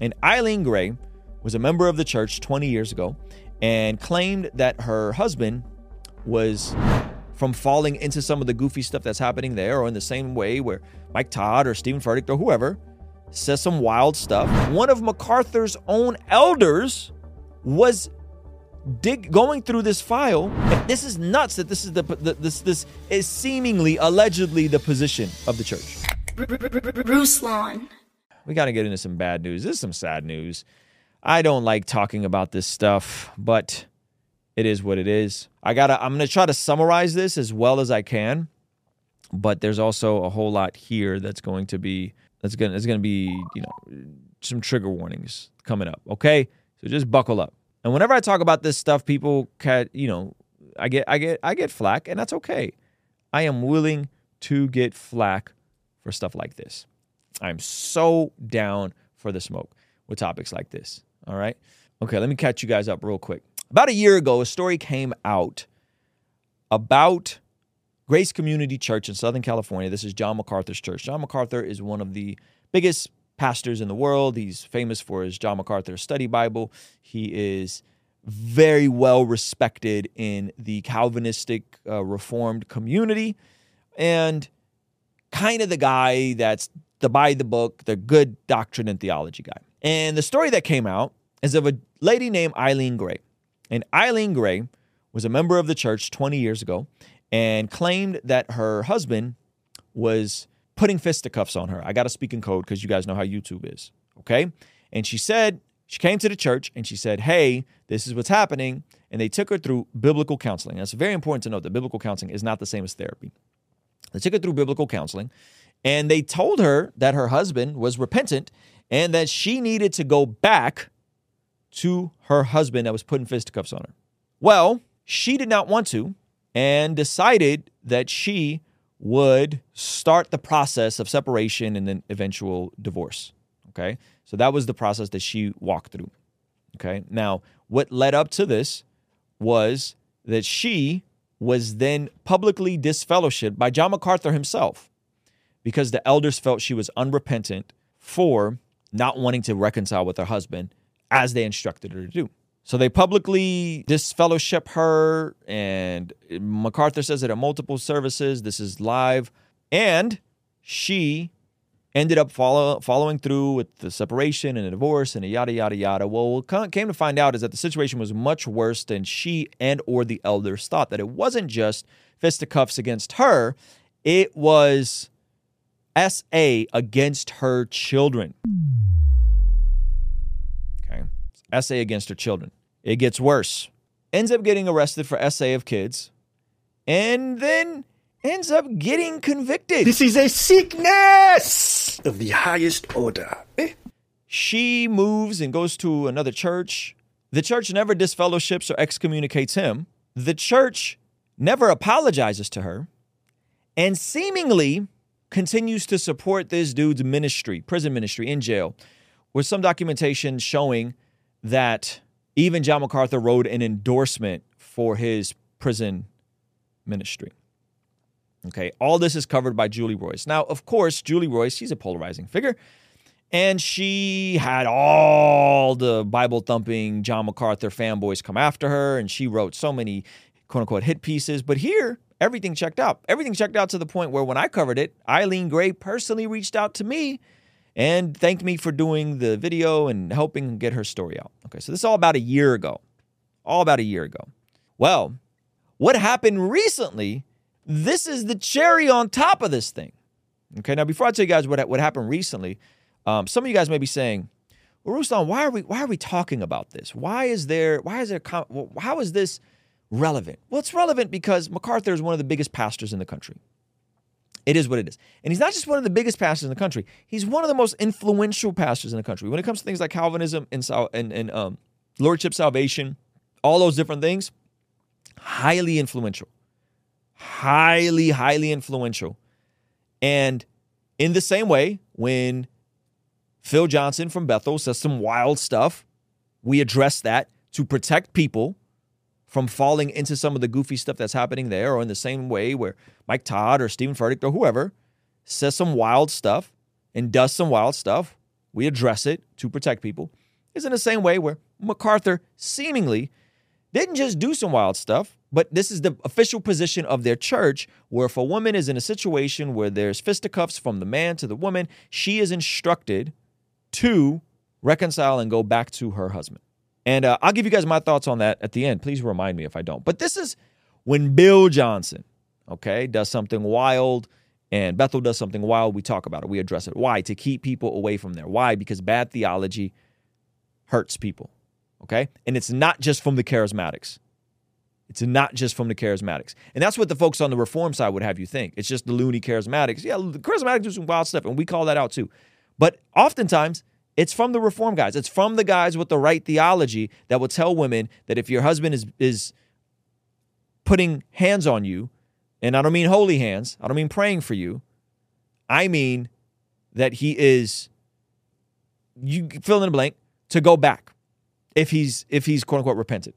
And Eileen Gray was a member of the church 20 years ago and claimed that her husband was from falling into some of the goofy stuff that's happening there, or in the same way where Mike Todd or Stephen Furtick or whoever says some wild stuff. One of MacArthur's own elders was dig going through this file. This is nuts that this is the, the this this is seemingly allegedly the position of the church. Ruslan. We got to get into some bad news. This is some sad news. I don't like talking about this stuff, but it is what it is. I got to I'm to try to summarize this as well as I can, but there's also a whole lot here that's going to be that's to it's to be, you know, some trigger warnings coming up, okay? So just buckle up. And whenever I talk about this stuff, people can, you know, I get I get I get flack and that's okay. I am willing to get flack for stuff like this. I'm so down for the smoke with topics like this. All right. Okay, let me catch you guys up real quick. About a year ago, a story came out about Grace Community Church in Southern California. This is John MacArthur's church. John MacArthur is one of the biggest pastors in the world. He's famous for his John MacArthur Study Bible. He is very well respected in the Calvinistic uh, Reformed community and kind of the guy that's the by the book, the good doctrine and theology guy. And the story that came out is of a lady named Eileen Gray. And Eileen Gray was a member of the church 20 years ago and claimed that her husband was putting fisticuffs on her. I got to speak in code because you guys know how YouTube is. Okay. And she said, she came to the church and she said, Hey, this is what's happening. And they took her through biblical counseling. That's very important to note that biblical counseling is not the same as therapy. They took her through biblical counseling and they told her that her husband was repentant and that she needed to go back to her husband that was putting fisticuffs on her. Well, she did not want to and decided that she would start the process of separation and then eventual divorce. Okay. So that was the process that she walked through. Okay. Now, what led up to this was that she was then publicly disfellowshipped by John MacArthur himself because the elders felt she was unrepentant for not wanting to reconcile with her husband as they instructed her to do. So they publicly disfellowship her, and MacArthur says it at multiple services. This is live. And she ended up follow, following through with the separation and a divorce and a yada yada yada. Well, what came to find out is that the situation was much worse than she and or the elders thought. That it wasn't just fisticuffs against her; it was SA against her children. Okay, SA against her children. It gets worse. Ends up getting arrested for SA of kids, and then ends up getting convicted. This is a sickness of the highest order. Eh? She moves and goes to another church. The church never disfellowships or excommunicates him. The church never apologizes to her and seemingly continues to support this dude's ministry, prison ministry in jail, with some documentation showing that even John MacArthur wrote an endorsement for his prison ministry. Okay, all this is covered by Julie Roys. Now, of course, Julie Roys, she's a polarizing figure, and she had all the Bible thumping John MacArthur fanboys come after her, and she wrote so many quote unquote hit pieces. But here, everything checked out. Everything checked out to the point where when I covered it, Eileen Gray personally reached out to me and thanked me for doing the video and helping get her story out. Okay, so this is all about a year ago. All about a year ago. Well, what happened recently this is the cherry on top of this thing. Okay, now before I tell you guys what, what happened recently, um, some of you guys may be saying, well, Ruslan, why are we why are we talking about this? Why is there why is there how is this relevant? Well, it's relevant because MacArthur is one of the biggest pastors in the country. It is what it is. And he's not just one of the biggest pastors in the country, he's one of the most influential pastors in the country. When it comes to things like Calvinism and, and, and um, Lordship salvation, all those different things, highly influential highly, highly influential. And in the same way, when Bill Johnson from Bethel says some wild stuff, we address that to protect people from falling into some of the goofy stuff that's happening there, or in the same way where Mike Todd or Stephen Furtick or whoever says some wild stuff and does some wild stuff, we address it to protect people, is in the same way where MacArthur seemingly didn't just do some wild stuff, but this is the official position of their church where if a woman is in a situation where there's fisticuffs from the man to the woman, she is instructed to reconcile and go back to her husband. And uh, I'll give you guys my thoughts on that at the end. Please remind me if I don't. But this is when Bill Johnson, okay, does something wild and Bethel does something wild. We talk about it, we address it. Why? To keep people away from there. Why? Because bad theology hurts people, okay? And it's not just from the charismatics. It's not just from the charismatics. And that's what the folks on the reform side would have you think. It's just the loony charismatics. Yeah, the charismatics do some wild stuff, and we call that out too. But oftentimes, it's from the reform guys. It's from the guys with the right theology that will tell women that if your husband is is putting hands on you, and I don't mean holy hands, I don't mean praying for you. I mean that he is you fill in the blank to go back if he's if he's quote unquote repented.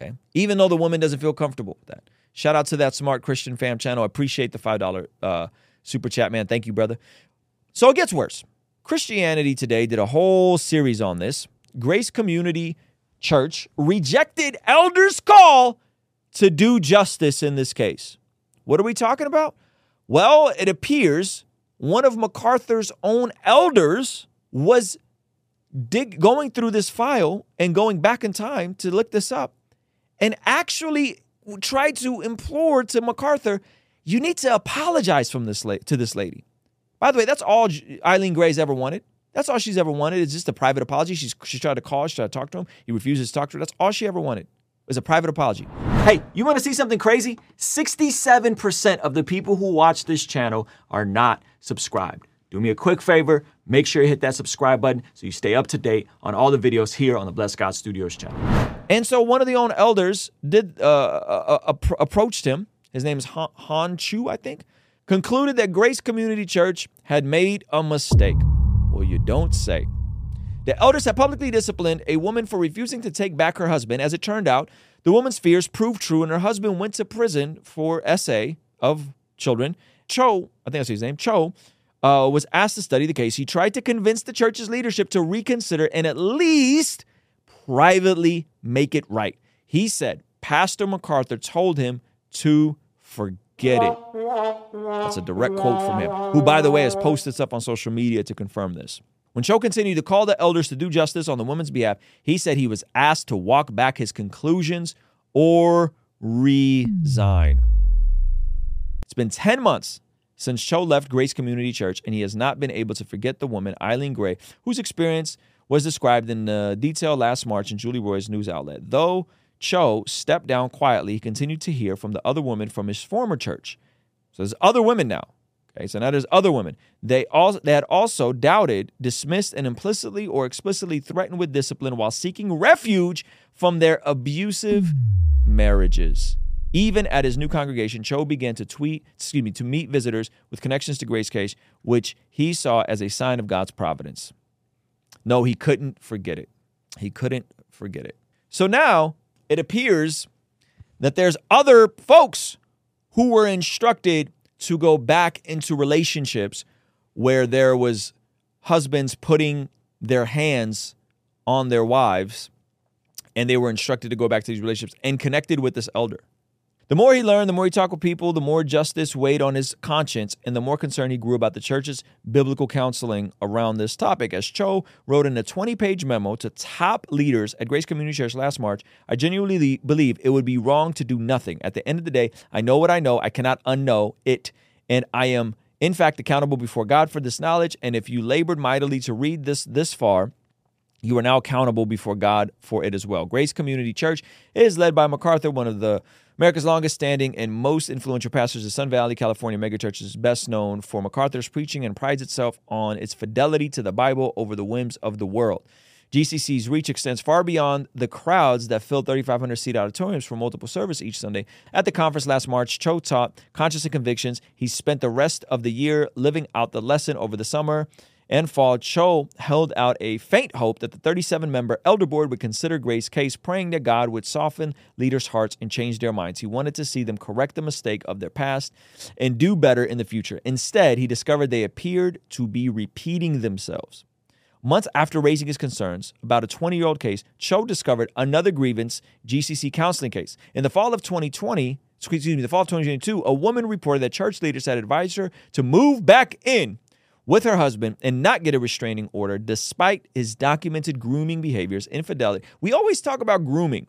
Okay. Even though the woman doesn't feel comfortable with that. Shout out to that smart Christian fam channel. I appreciate the $5 uh, super chat, man. Thank you, brother. So it gets worse. Christianity Today did a whole series on this. Grace Community Church rejected elders' call to do justice in this case. What are we talking about? Well, it appears one of MacArthur's own elders was dig going through this file and going back in time to look this up and actually tried to implore to MacArthur, you need to apologize from this la- to this lady. By the way, that's all Eileen Gray's ever wanted. That's all she's ever wanted is just a private apology. She's she tried to call, she tried to talk to him. He refuses to talk to her. That's all she ever wanted was a private apology. Hey, you want to see something crazy? 67% of the people who watch this channel are not subscribed. Do me a quick favor, make sure you hit that subscribe button so you stay up to date on all the videos here on the Blessed God Studios channel. And so one of the own elders did uh, uh, uh, approached him. His name is Han, Han Chu, I think. Concluded that Grace Community Church had made a mistake. Well, you don't say. The elders had publicly disciplined a woman for refusing to take back her husband. As it turned out, the woman's fears proved true, and her husband went to prison for SA of children. Cho, I think that's his name, Cho, uh, was asked to study the case. He tried to convince the church's leadership to reconsider and at least privately make it right. He said Pastor MacArthur told him to forget it. That's a direct quote from him, who, by the way, has posted stuff on social media to confirm this. When Cho continued to call the elders to do justice on the woman's behalf, he said he was asked to walk back his conclusions or resign. It's been 10 months since Cho left Grace Community Church, and he has not been able to forget the woman, Eileen Gray, whose experience was described in uh, detail last March in Julie Roys' news outlet. Though Cho stepped down quietly, he continued to hear from the other women from his former church. So there's other women now. Okay, so now there's other women. They also they had also doubted, dismissed, and implicitly or explicitly threatened with discipline while seeking refuge from their abusive marriages. Even at his new congregation, Cho began to tweet, excuse me, to meet visitors with connections to Grace Case, which he saw as a sign of God's providence. No, he couldn't forget it. He couldn't forget it. So now it appears that there's other folks who were instructed to go back into relationships where there was husbands putting their hands on their wives and they were instructed to go back to these relationships and connected with this elder. The more he learned, the more he talked with people, the more justice weighed on his conscience, and the more concerned he grew about the church's biblical counseling around this topic. As Cho wrote in a 20 page memo to top leaders at Grace Community Church last March, I genuinely believe it would be wrong to do nothing. At the end of the day, I know what I know, I cannot unknow it, and I am, in fact, accountable before God for this knowledge. And if you labored mightily to read this this far, you are now accountable before God for it as well. Grace Community Church is led by MacArthur, one of the America's longest standing and most influential pastors, the Sun Valley, California megachurch is best known for MacArthur's preaching and prides itself on its fidelity to the Bible over the whims of the world. GCC's reach extends far beyond the crowds that filled 3,500 seat auditoriums for multiple service each Sunday. At the conference last March, Cho taught Conscience and Convictions. He spent the rest of the year living out the lesson over the summer and fall, Cho held out a faint hope that the 37 member elder board would consider Grace's case, praying that God would soften leaders' hearts and change their minds. He wanted to see them correct the mistake of their past and do better in the future. Instead, he discovered they appeared to be repeating themselves. Months after raising his concerns about a 20 year old case, Cho discovered another grievance GCC counseling case. In the fall of 2020, excuse me, the fall of 2022, a woman reported that church leaders had advised her to move back in with her husband and not get a restraining order despite his documented grooming behaviors, infidelity. We always talk about grooming.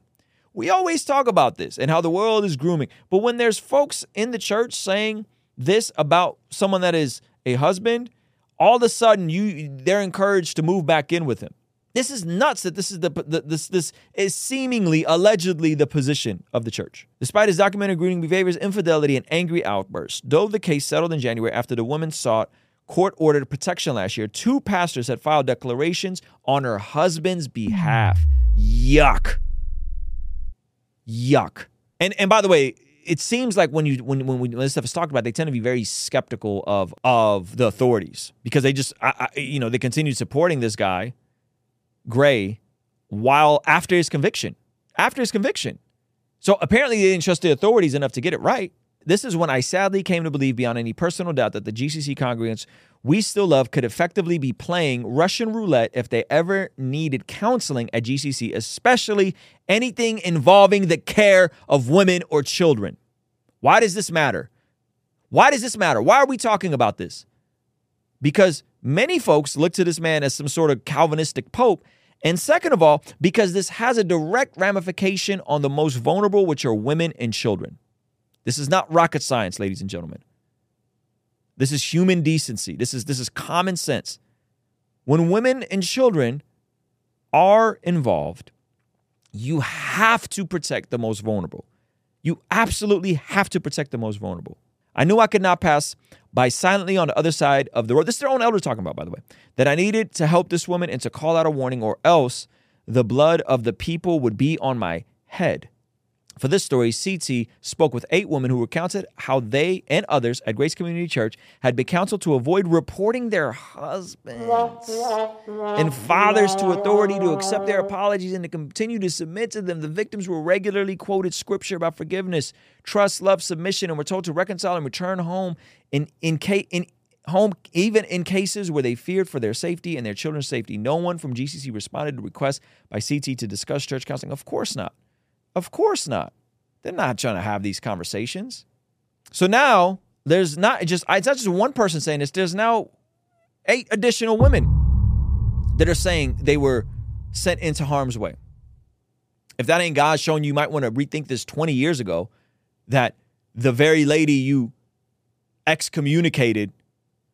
We always talk about this and how the world is grooming. But when there's folks in the church saying this about someone that is a husband, all of a sudden you they're encouraged to move back in with him. This is nuts that this is the, the, this this is seemingly allegedly the position of the church. Despite his documented grooming behaviors, infidelity, and angry outbursts, though the case settled in January after the woman sought court ordered protection last year, two pastors had filed declarations on her husband's behalf. Yuck. Yuck. And and by the way, it seems like when you when when, when this stuff is talked about, they tend to be very skeptical of of the authorities because they just I, I, you know they continued supporting this guy, Gray, while after his conviction, after his conviction. So apparently they didn't trust the authorities enough to get it right. This is when I sadly came to believe beyond any personal doubt that the GCC congregants we still love could effectively be playing Russian roulette if they ever needed counseling at GCC, especially anything involving the care of women or children. Why does this matter? Why does this matter? Why are we talking about this? Because many folks look to this man as some sort of Calvinistic pope. And second of all, because this has a direct ramification on the most vulnerable, which are women and children. This is not rocket science, ladies and gentlemen. This is human decency. This is this is common sense. When women and children are involved, you have to protect the most vulnerable. You absolutely have to protect the most vulnerable. I knew I could not pass by silently on the other side of the road. This is their own elder talking about, by the way, that I needed to help this woman and to call out a warning, or else the blood of the people would be on my head. For this story, CT spoke with eight women who recounted how they and others at Grace Community Church had been counseled to avoid reporting their husbands and fathers to authority, to accept their apologies, and to continue to submit to them. The victims were regularly quoted scripture about forgiveness, trust, love, submission, and were told to reconcile and return home in, in, in home even in cases where they feared for their safety and their children's safety. No one from GCC responded to requests by CT to discuss church counseling. Of course not. Of course not. They're not trying to have these conversations. So now there's not just it's not just one person saying this. There's now eight additional women that are saying they were sent into harm's way. If that ain't God showing you, you might want to rethink this 20 years ago that the very lady you excommunicated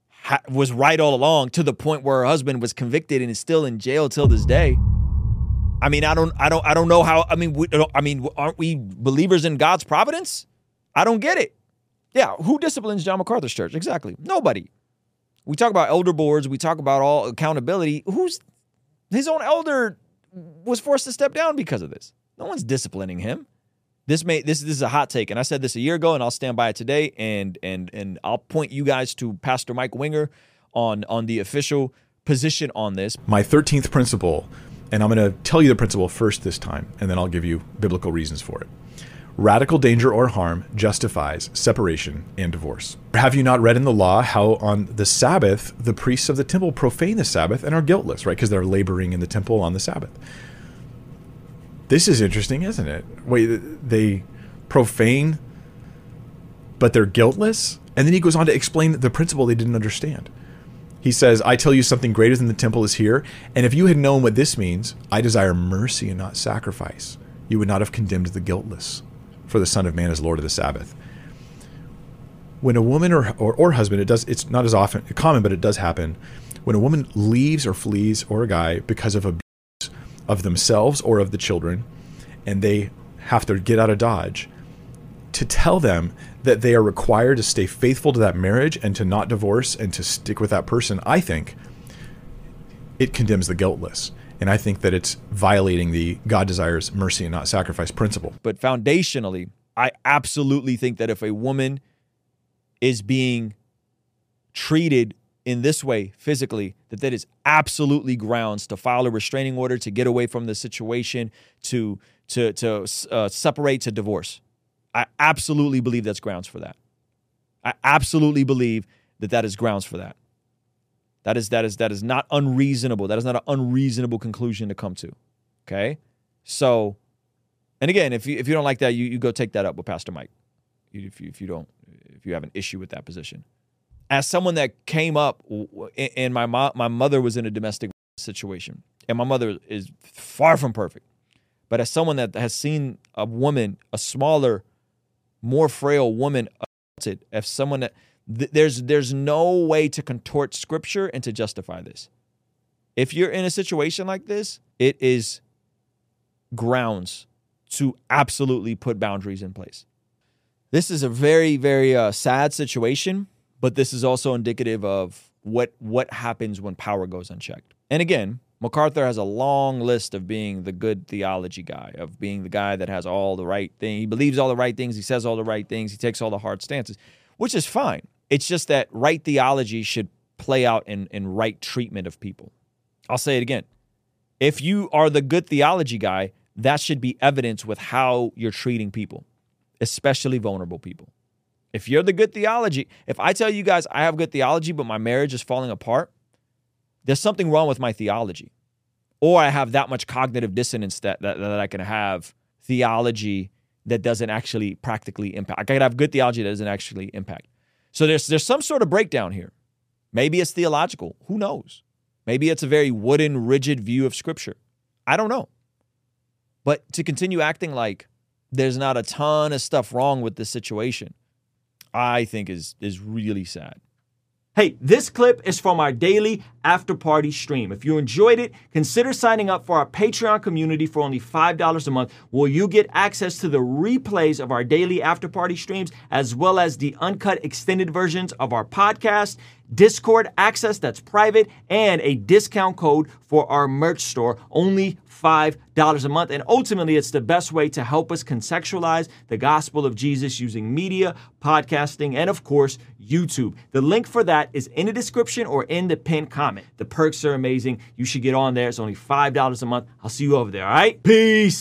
ha- was right all along to the point where her husband was convicted and is still in jail till this day. I mean, I don't, I don't, I don't know how. I mean, we, uh, I mean, aren't we believers in God's providence? I don't get it. Yeah, who disciplines John MacArthur's church? Exactly, nobody. We talk about elder boards. We talk about all accountability. Who's his own elder was forced to step down because of this. No one's disciplining him. This may this, this is a hot take, and I said this a year ago, and I'll stand by it today. And and and I'll point you guys to Pastor Mike Winger on on the official position on this. My thirteenth principle and I'm going to tell you the principle first this time, and then I'll give you biblical reasons for it. Radical danger or harm justifies separation and divorce. Have you not read in the law how on the Sabbath the priests of the temple profane the Sabbath and are guiltless, right? Because they're laboring in the temple on the Sabbath. This is interesting, isn't it? Wait, they profane, but they're guiltless? And then he goes on to explain the principle they didn't understand. He says, I tell you something greater than the temple is here. And if you had known what this means, I desire mercy and not sacrifice, you would not have condemned the guiltless, for the Son of Man is Lord of the Sabbath. When a woman or, or, or husband, it does it's not as often common, but it does happen. When a woman leaves or flees or a guy because of abuse of themselves or of the children, and they have to get out of Dodge, to tell them that they are required to stay faithful to that marriage and to not divorce and to stick with that person, I think it condemns the guiltless. And I think that it's violating the God desires mercy and not sacrifice principle. But foundationally, I absolutely think that if a woman is being treated in this way physically, that that is absolutely grounds to file a restraining order, to get away from the situation, to to to uh, separate, to divorce. I absolutely believe that's grounds for that. I absolutely believe that that is grounds for that. That is that is that is not unreasonable. That is not an unreasonable conclusion to come to. Okay? So and again, if you if you don't like that, you, you go take that up with Pastor Mike. If you, if you don't if you have an issue with that position. As someone that came up and my mom, my mother was in a domestic situation, and my mother is far from perfect. But as someone that has seen a woman, a smaller, more frail woman, assaulted, if someone that th- there's there's no way to contort scripture and to justify this. If you're in a situation like this, it is grounds to absolutely put boundaries in place. This is a very very uh, sad situation, but this is also indicative of what what happens when power goes unchecked. And again, MacArthur has a long list of being the good theology guy, of being the guy that has all the right things. He believes all the right things. He says all the right things. He takes all the hard stances, which is fine. It's just that right theology should play out in, in right treatment of people. I'll say it again. If you are the good theology guy, that should be evidence with how you're treating people, especially vulnerable people. If you're the good theology, if I tell you guys I have good theology, but my marriage is falling apart, there's something wrong with my theology. Or I have that much cognitive dissonance that, that, that I can have theology that doesn't actually practically impact. I can have good theology that doesn't actually impact. So there's there's some sort of breakdown here. Maybe it's theological. Who knows? Maybe it's a very wooden, rigid view of scripture. I don't know. But to continue acting like there's not a ton of stuff wrong with this situation, I think is is really sad. Hey, this clip is from our daily after party stream. If you enjoyed it, consider signing up for our Patreon community for only $5 a month, where you get access to the replays of our daily after party streams, as well as the uncut extended versions of our podcast, Discord access that's private, and a discount code for our merch store. Only $5 a month. And ultimately, it's the best way to help us contextualize the gospel of Jesus using media, podcasting, and of course, YouTube. The link for that is in the description or in the pinned comment. The perks are amazing. You should get on there. It's only $5 a month. I'll see you over there, all right? Peace.